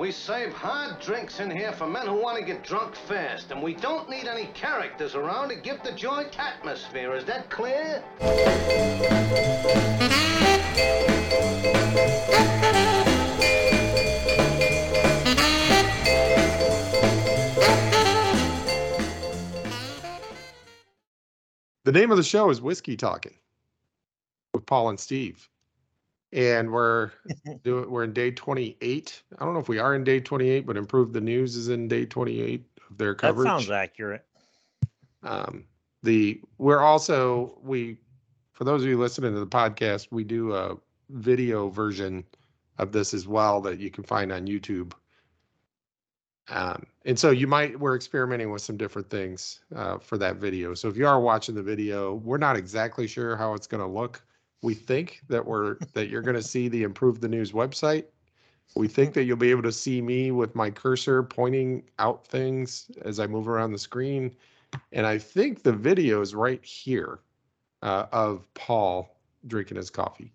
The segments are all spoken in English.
We save hard drinks in here for men who want to get drunk fast, and we don't need any characters around to give the joint atmosphere. Is that clear? The name of the show is Whiskey Talking with Paul and Steve. And we're doing we're in day 28. I don't know if we are in day 28, but Improve the News is in day 28 of their coverage. That sounds accurate. Um, the we're also we for those of you listening to the podcast, we do a video version of this as well that you can find on YouTube. Um, and so you might we're experimenting with some different things uh, for that video. So if you are watching the video, we're not exactly sure how it's going to look. We think that we're that you're going to see the Improve the News website. We think that you'll be able to see me with my cursor pointing out things as I move around the screen. And I think the video is right here uh, of Paul drinking his coffee.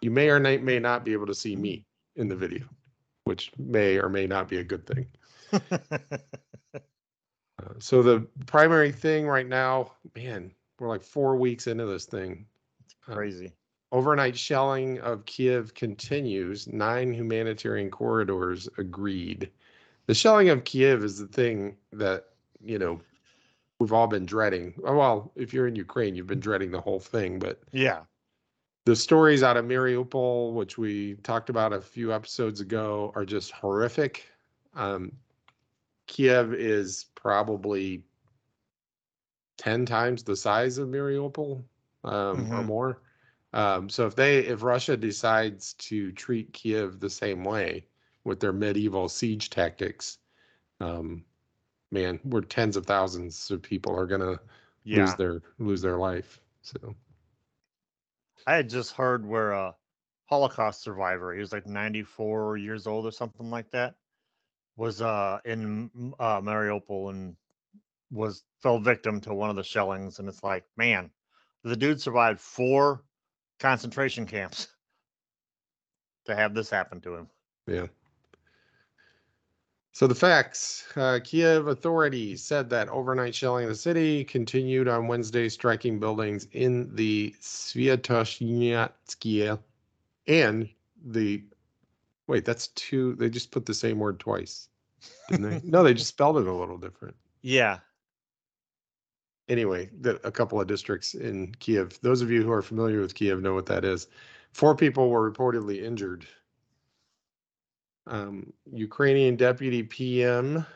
You may or may, not be able to see me in the video, which may or may not be a good thing. Uh, so the primary thing right now, man, we're like four weeks into this thing. It's Crazy. Overnight shelling of Kiev continues. Nine humanitarian corridors agreed. The shelling of Kiev is the thing that, you know, we've all been dreading. Oh, Well, if you're in Ukraine, you've been dreading the whole thing, but Yeah. the stories out of Mariupol, which we talked about a few episodes ago, are just horrific. Um, Kiev is probably 10 times the size of Mariupol um, or Mhm. more. Um, so if they if Russia decides to treat Kiev the same way with their medieval siege tactics, um, man, we're tens of thousands of people are gonna Yeah. lose their lose their life. So I had just heard where a Holocaust survivor, he was like 94 years old or something like that, was uh in uh Mariupol and was fell victim to one of the shellings and it's like, man, the dude survived four concentration camps to have this happen to him. Yeah. So the facts uh, Kiev authorities said that overnight shelling of the city continued on Wednesday, striking buildings in the Sviatoshnyatskia and the. Wait, that's two. They just put the same word twice, didn't they? no, they just spelled it a little different. Yeah. Anyway, the, a couple of districts in Kiev. Those of you who are familiar with Kiev know what that is. Four people were reportedly injured um, Ukrainian deputy PM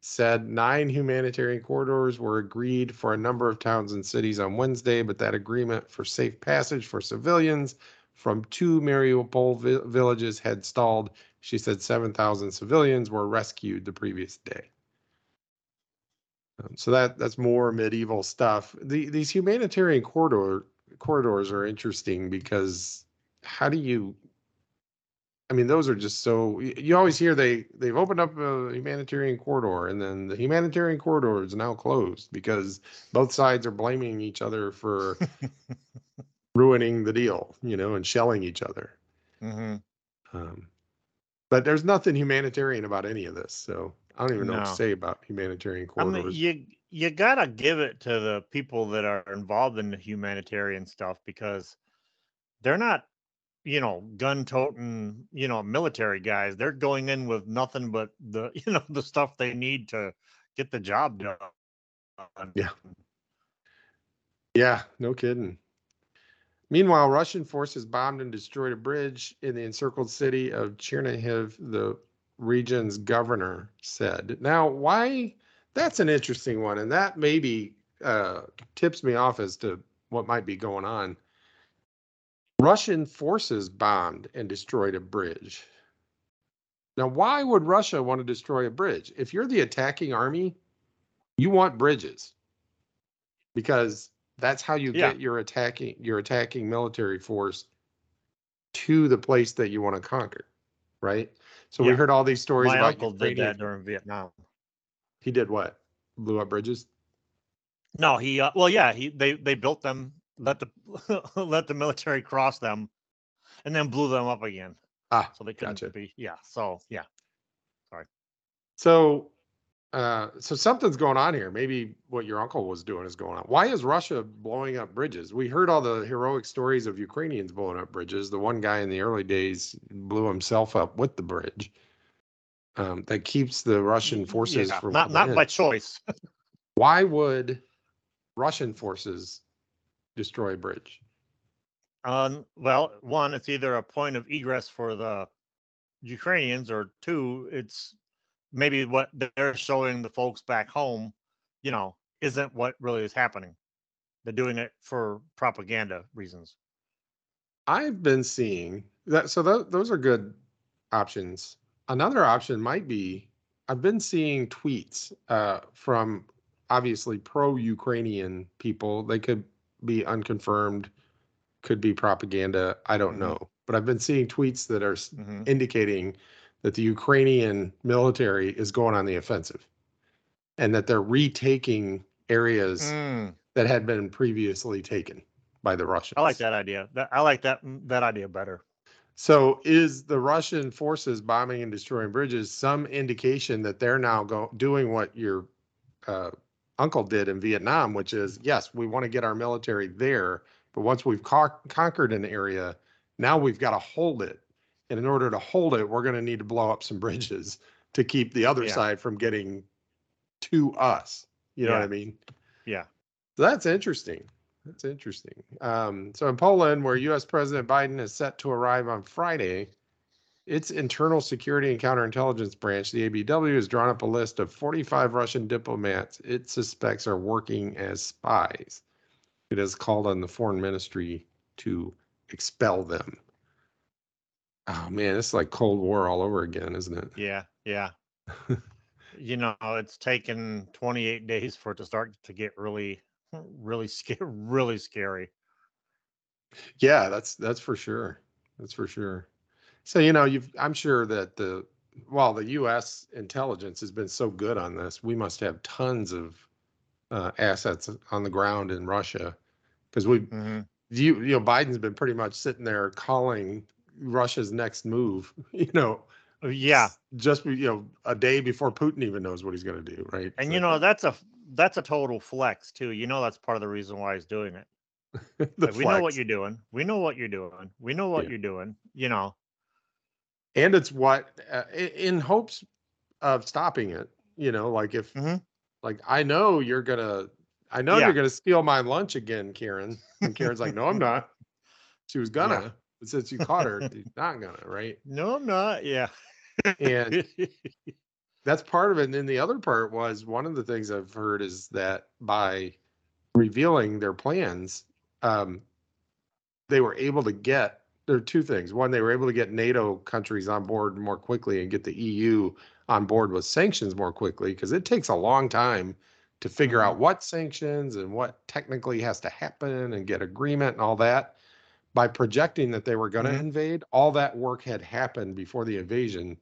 said nine humanitarian corridors were agreed for a number of towns and cities on Wednesday, but that agreement for safe passage for civilians from two Mariupol vi- villages had stalled. She said 7,000 civilians were rescued the previous day. So that that's more medieval stuff. The, these humanitarian corridor corridors are interesting because how do you I mean, those are just so. You always hear they they've opened up a humanitarian corridor, and then the humanitarian corridor is now closed because both sides are blaming each other for ruining the deal, you know, and shelling each other. hmm Um, but there's nothing humanitarian about any of this, so I don't even know what to say about humanitarian I mean, you you gotta give it to the people that are involved in the humanitarian stuff because they're not, you know, gun toting, you know, military guys. They're going in with nothing but the, you know, the stuff they need to get the job done. Yeah. Yeah, no kidding. Meanwhile, Russian forces bombed and destroyed a bridge in the encircled city of Chernihiv, the region's governor said. Now, why? That's an interesting one, and that maybe uh, tips me off as to what might be going on. Russian forces bombed and destroyed a bridge. Now, why would Russia want to destroy a bridge? If you're the attacking army, you want bridges because that's how you Yeah. get your attacking your attacking military force to the place that you want to conquer, right? So we Yeah. heard all these stories My about uncle did Ukrainian- that during Vietnam. He did what? Blew up bridges. No, he uh, well, yeah, he they they built them, let the let the military cross them, and then blew them up again. Ah, So they couldn't gotcha. be. Yeah. So yeah. Sorry. So, uh, so something's going on here. Maybe what your uncle was doing is going on. Why is Russia blowing up bridges? We heard all the heroic stories of Ukrainians blowing up bridges. The one guy in the early days blew himself up with the bridge. Um, that keeps the Russian forces Yeah, from not not by choice. Why would Russian forces destroy a bridge? Um, well, one, it's either a point of egress for the Ukrainians, or two, it's maybe what they're showing the folks back home, you know, isn't what really is happening. They're doing it for propaganda reasons. I've been seeing that. So tho- those are good options. Another option might be I've been seeing tweets uh, from obviously pro-Ukrainian people. They could be unconfirmed, could be propaganda. I don't Mhm. know, but I've been seeing tweets that are s- hmm indicating that the Ukrainian military is going on the offensive, and that they're retaking areas Mm, that had been previously taken by the Russians. I like that idea. I like that that idea better. So is the Russian forces bombing and destroying bridges some indication that they're now go, doing what your uh, uncle did in Vietnam, which is yes, we want to get our military there, but once we've co- conquered an area, now we've got to hold it. And in order to hold it, we're going to need to blow up some bridges to keep the other Yeah. side from getting to us. You know what I mean? Yeah. So that's interesting. That's interesting. Um, so in Poland, where U.S. President Biden is set to arrive on Friday, its internal security and counterintelligence branch, the ABW, has drawn up a list of 45 Russian diplomats it suspects are working as spies. It has called on the foreign ministry to expel them. Oh man, it's like Cold War all over again, isn't it? Yeah, yeah. you know, it's taken 28 days for it to start to get really, really scary, really scary. Yeah, that's that's for sure. That's for sure. So you know, you've I'm sure that the while the U.S. intelligence has been so good on this, we must have tons of uh, assets on the ground in Russia because we hmm you you know Biden's been pretty much sitting there calling Russia's next move. You know, Yeah, just you know a day before Putin even knows what he's going to do, right? and So you know that's a that's a total flex too. You know that's part of the reason why he's doing it. Like, we know what you're doing. We know what you're doing. We know what Yeah. you're doing. You know. and it's what uh, in hopes of stopping it you know like if Mhm. like i know you're gonna i know Yeah. you're gonna steal my lunch again karen and karen's like no i'm not she was gonna. But since you caught her she's not gonna right No, I'm not. Yeah. and that's part of it and then the other part was one of the things i've heard is that by revealing their plans um they were able to get there are two things one they were able to get nato countries on board more quickly and get the eu on board with sanctions more quickly because it takes a long time to figure out what sanctions and what technically has to happen and get agreement and all that by projecting that they were going to Mhm. invade all that work had happened before the invasion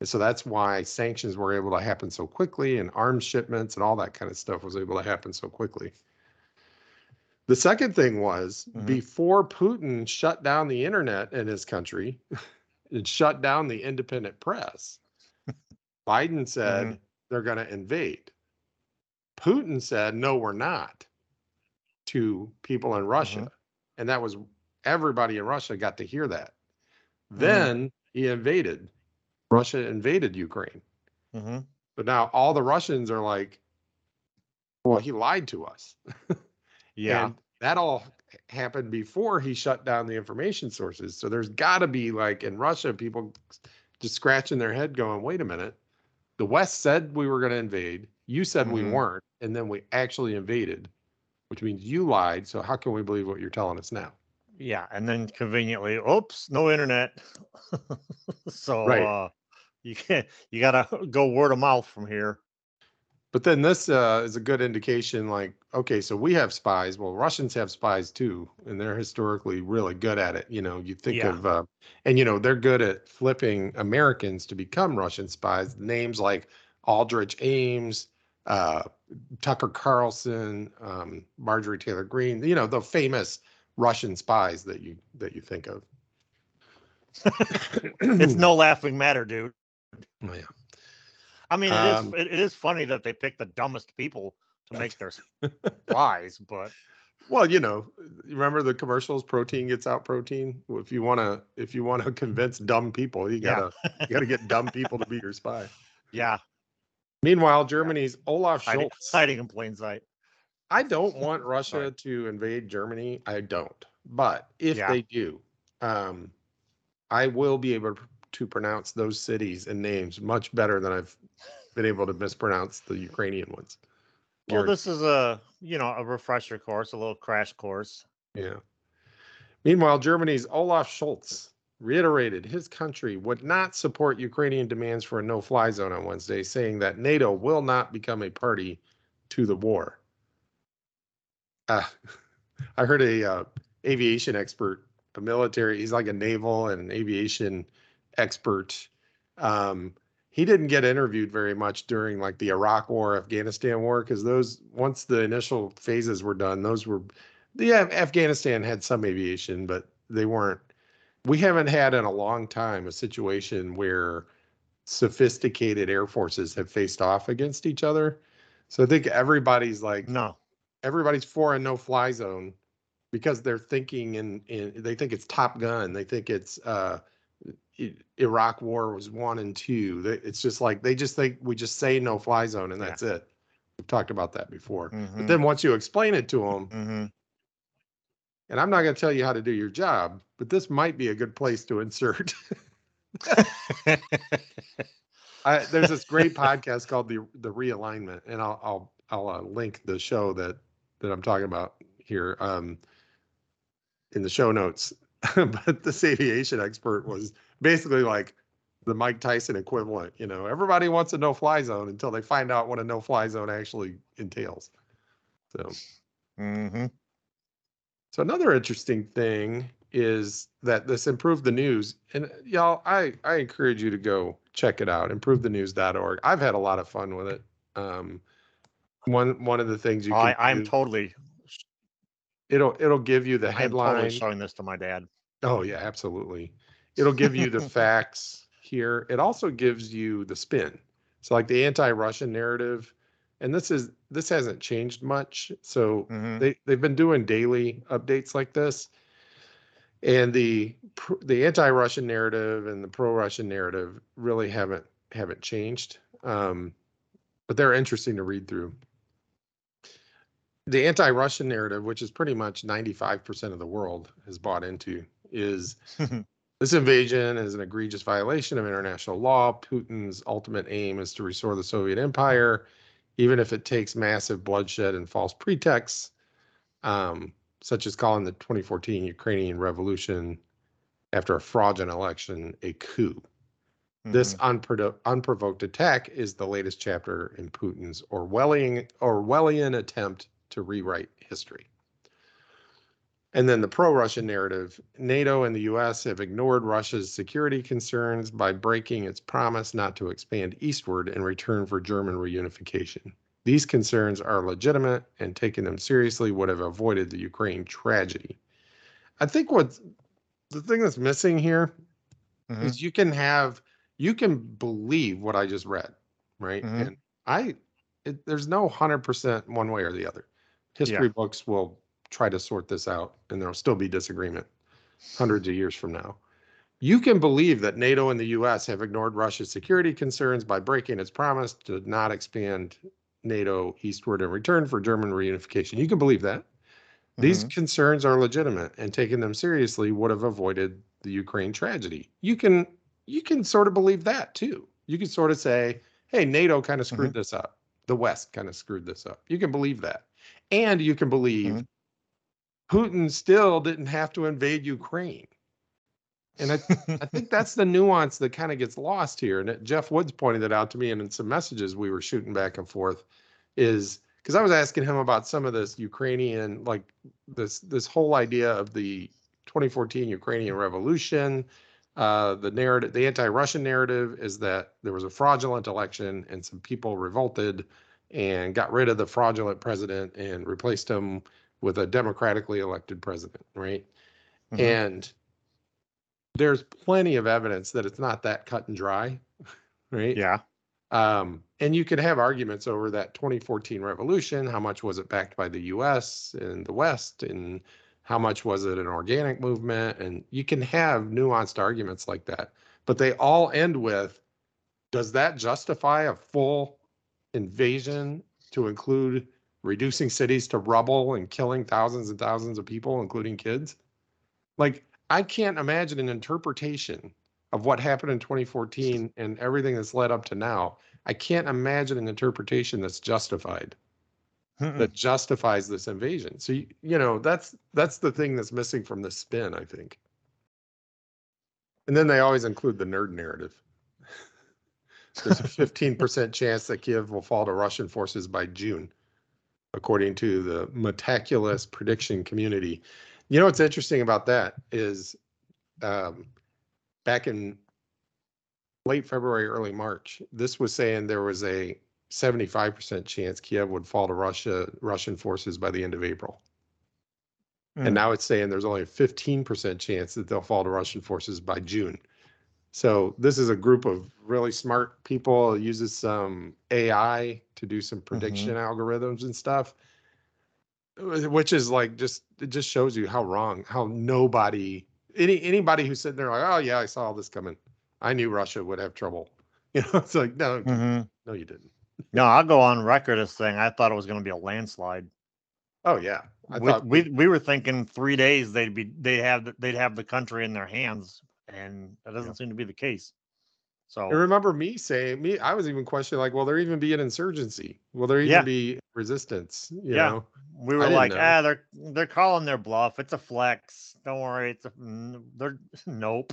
and so that's why sanctions were able to happen so quickly and arms shipments and all that kind of stuff was able to happen so quickly. The second thing was Mhm. before Putin shut down the internet in his country and shut down the independent press, Biden said Mhm. they're going to invade. Putin said, no, we're not to people in Russia. And that was everybody in Russia got to hear that. Then he invaded. Russia invaded Ukraine. hmm But now all the Russians are like, well, he lied to us. Yeah. And that all happened before he shut down the information sources. So there's got to be like in Russia, people just scratching their head going, wait a minute. The West said we were going to invade. You said we Mhm. weren't. And then we actually invaded, which means you lied. So how can we believe what you're telling us now? Yeah, and then conveniently, oops, no internet. so Right. uh you can't you gotta go word of mouth from here. But then this uh, is a good indication like, okay, so we have spies. Well, Russians have spies too, and they're historically really good at it. You know, you think Yeah. of, uh, and you know, they're good at flipping Americans to become Russian spies. Names like Aldrich Ames, uh, Tucker Carlson, um, Marjorie Taylor Greene, you know, the famous Russian spies that you that you think of. It's no laughing matter, dude. Oh, yeah. I mean, it is Um, it, it is funny that they pick the dumbest people to make their spies, but Well, you know, remember the commercials? Protein gets out protein. Well, If you want to, if you want to convince dumb people, you gotta, you gotta get dumb people to be your spy. yeah, Meanwhile, Germany's Olaf hiding, Scholz. hiding in plain sight. I don't want Russia to invade Germany. I don't. But if Yeah. they do, um, I will be able to pronounce those cities and names much better than I've been able to mispronounce the Ukrainian ones. Well, this is a you know a refresher course, a little crash course. Yeah. Meanwhile, Germany's Olaf Scholz reiterated his country would not support Ukrainian demands for a no fly zone on Wednesday, saying that NATO will not become a party to the war. Uh, I heard a uh, aviation expert, a military, he's like a naval and aviation expert. Um, he didn't get interviewed very much during like the Iraq War, Afghanistan War, because those once the initial phases were done, those were yeah, Afghanistan had some aviation, but they weren't. We haven't had in a long time a situation where sophisticated air forces have faced off against each other. So I think everybody's like No, everybody's for a no fly zone because they're thinking in, in they think it's Top Gun. They think it's uh, Iraq War was one and two. It's just like they just think we just say no fly zone and Yeah. that's it. We've talked about that before. But Mhm, then once you explain it to them, mhm. and I'm not going to tell you how to do your job, but this might be a good place to insert. I, there's this great podcast called the the realignment, and I'll I'll I'll uh, link the show that that I'm talking about here um, in the show notes. but this aviation expert was basically like the Mike Tyson equivalent. You know, everybody wants a no fly zone until they find out what a no fly zone actually entails. So. Mhm. So another interesting thing is that this improved the news and y'all I I encourage you to go check it out improvethenews.org. I've had a lot of fun with it. Um one one of the things you I, can I'm do- totally, it'll it'll give you the I'm headline. totally showing this to my dad. Oh yeah, absolutely. It'll give you the facts here. It also gives you the spin. So like the anti-Russian narrative and this is this hasn't changed much. So Mhm. they they've been doing daily updates like this and the the anti-russian narrative and the pro-russian narrative really haven't haven't changed um but they're interesting to read through the anti-russian narrative which is pretty much 95% of the world has bought into is this invasion is an egregious violation of international law putin's ultimate aim is to restore the soviet empire even if it takes massive bloodshed and false pretexts um, such as calling the 2014 Ukrainian revolution after a fraudulent election a coup. This Mhm. unprodu- unprovoked attack is the latest chapter in Putin's Orwellian, Orwellian attempt to rewrite history. And then the pro Russian narrative NATO and the US have ignored Russia's security concerns by breaking its promise not to expand eastward in return for German reunification. These concerns are legitimate, and taking them seriously would have avoided the Ukraine tragedy. I think what's the thing that's missing here Mhm. is you can have you can believe what I just read, right? Mhm. And I it, there's no hundred percent one way or the other. History books will try to sort this out, and there'll still be disagreement hundreds of years from now. You can believe that NATO and the U.S. have ignored Russia's security concerns by breaking its promise to not expand NATO eastward in return for German reunification. You can believe that. These Mhm. concerns are legitimate, and taking them seriously would have avoided the Ukraine tragedy. You can you can sort of believe that too. You can sort of say, "Hey, NATO kind of screwed this up. The West kind of screwed this up." You can believe that, and you can believe Mhm. Putin still didn't have to invade Ukraine. And I, I think that's the nuance that kind of gets lost here. And Jeff Woods pointed it out to me, and in some messages we were shooting back and forth, is because I was asking him about some of this Ukrainian, like this this whole idea of the 2014 Ukrainian Revolution. Uh, the narrative, the anti-Russian narrative, is that there was a fraudulent election and some people revolted and got rid of the fraudulent president and replaced him with a democratically elected president, right? Mhm. And there's plenty of evidence that it's not that cut and dry, right? yeah. Um, and you could have arguments over that 2014 revolution. How much was it backed by the US and the West? And how much was it an organic movement? And you can have nuanced arguments like that. But they all end with does that justify a full invasion to include reducing cities to rubble and killing thousands and thousands of people, including kids? Like, I can't imagine an interpretation of what happened in 2014 and everything that's led up to now. I can't imagine an interpretation that's justified that justifies this invasion. So you, you know that's that's the thing that's missing from the spin, I think. And then they always include the nerd narrative. There's a 15% chance that Kiev will fall to Russian forces by June, according to the Metaculus prediction community. You know what's interesting about that is um, back in late February, early March, this was saying there was a 75% chance Kiev would fall to Russia, Russian forces by the end of April. Mm. And now it's saying there's only a 15% chance that they'll fall to Russian forces by June. So this is a group of really smart people, it uses some AI to do some prediction algorithms and stuff. Which is like just it just shows you how wrong, how nobody any anybody who's sitting there like, oh yeah, I saw all this coming. I knew Russia would have trouble. You know, it's like, no, Mhm. no, you didn't. No, I'll go on record as saying I thought it was going to be a landslide. Oh yeah. We, we we were thinking three days they'd be they have they'd have the country in their hands, and that doesn't seem to be the case. So I remember me saying me, I was even questioning like, will there even be an insurgency? Will there even Yeah. be resistance? You Yeah. know? we were like, know. ah, they're they're calling their bluff. It's a flex. Don't worry. It's a they're nope.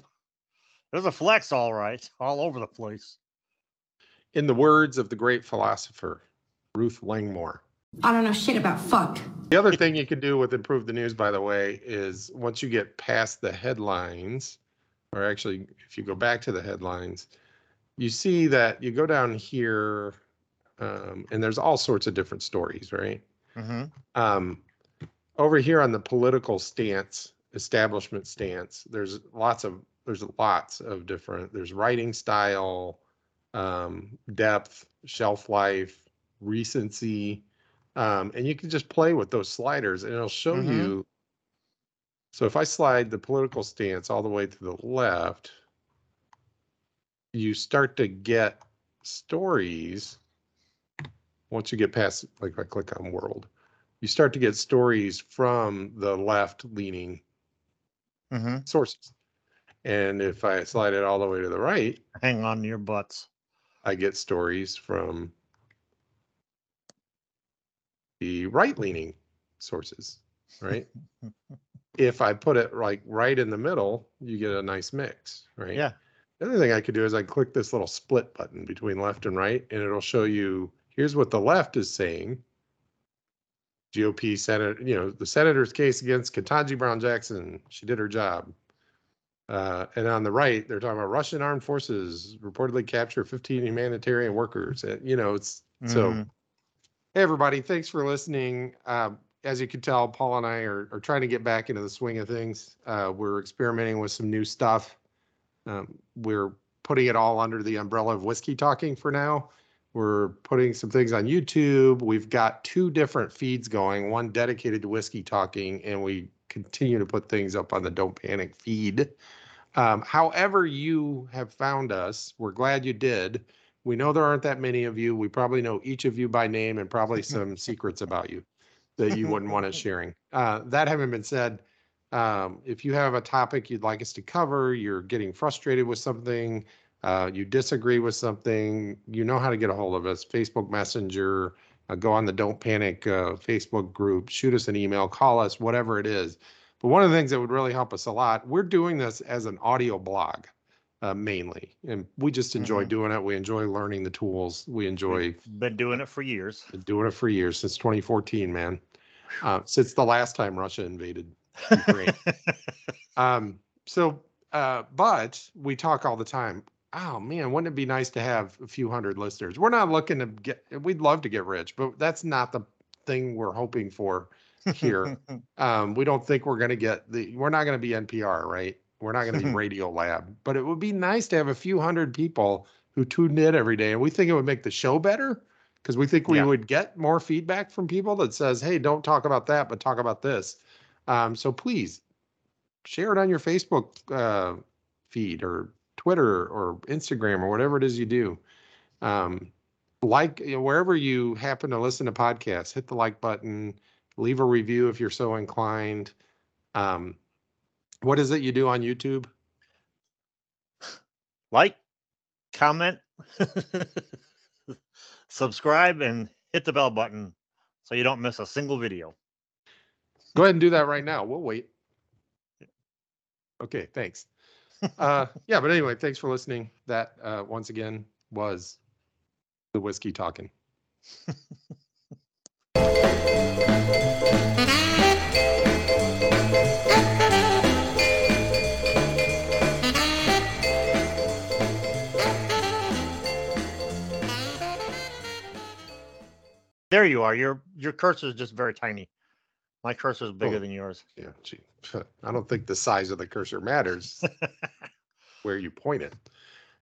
There's a flex, all right, all over the place. In the words of the great philosopher, Ruth Langmore. I don't know shit about fuck. The other thing you can do with Improve the News, by the way, is once you get past the headlines, or actually, if you go back to the headlines, you see that you go down here, um, and there's all sorts of different stories, right? hmm um, over here on the political stance, establishment stance, there's lots of there's lots of different. There's writing style, um, depth, shelf life, recency, um, and you can just play with those sliders, and it'll show Mhm. you. So if I slide the political stance all the way to the left, you start to get stories once you get past like if I click on world, you start to get stories from the left leaning hmm sources. And if I slide it all the way to the right, Hang on to your butts. I get stories from the right leaning sources, right? if I put it like right in the middle, you get a nice mix, right? Yeah. The other thing I could do is I click this little split button between left and right, and it'll show you here's what the left is saying. GOP Senate, you know, the senator's case against Ketanji Brown Jackson. She did her job. Uh, and on the right, they're talking about Russian armed forces reportedly capture 15 humanitarian workers. Uh, you know, it's so. Mhm. Hey, everybody, thanks for listening. Um, as you can tell, Paul and I are, are trying to get back into the swing of things. Uh, we're experimenting with some new stuff. Um, we're putting it all under the umbrella of whiskey talking for now. We're putting some things on YouTube. We've got two different feeds going, one dedicated to whiskey talking, and we continue to put things up on the Don't Panic feed. Um, however, you have found us, we're glad you did. We know there aren't that many of you. We probably know each of you by name and probably some secrets about you that you wouldn't want us sharing. Uh, that having been said, um, if you have a topic you'd like us to cover, you're getting frustrated with something, uh, you disagree with something, you know how to get a hold of us. Facebook Messenger, uh, go on the Don't Panic uh, Facebook group, shoot us an email, call us, whatever it is. But one of the things that would really help us a lot, we're doing this as an audio blog uh, mainly, and we just enjoy Mhm. doing it. We enjoy learning the tools. We enjoy Been doing it for years. been doing it for years since 2014, man. Uh, since the last time Russia invaded Ukraine. um, so, uh, but we talk all the time. Oh man, wouldn't it be nice to have a few hundred listeners? We're not looking to get. We'd love to get rich, but that's not the thing we're hoping for here. um, we don't think we're going to get the. We're not going to be NPR, right? We're not going to be Radio Lab, but it would be nice to have a few hundred people who tuned in every day, and we think it would make the show better because we think we Yeah. would get more feedback from people that says, "Hey, don't talk about that, but talk about this." Um, so please share it on your Facebook uh, feed or Twitter or Instagram or whatever it is you do. Um, like you know, wherever you happen to listen to podcasts, hit the like button, leave a review if you're so inclined. Um, what is it you do on YouTube? Like, comment, subscribe, and hit the bell button so you don't miss a single video. Go ahead and do that right now. We'll wait. Okay, thanks. Uh, yeah, but anyway, thanks for listening. That uh, once again was the whiskey talking. There you are. Your your cursor is just very tiny. My cursor is bigger Oh. than yours. Yeah, gee, I don't think the size of the cursor matters where you point it.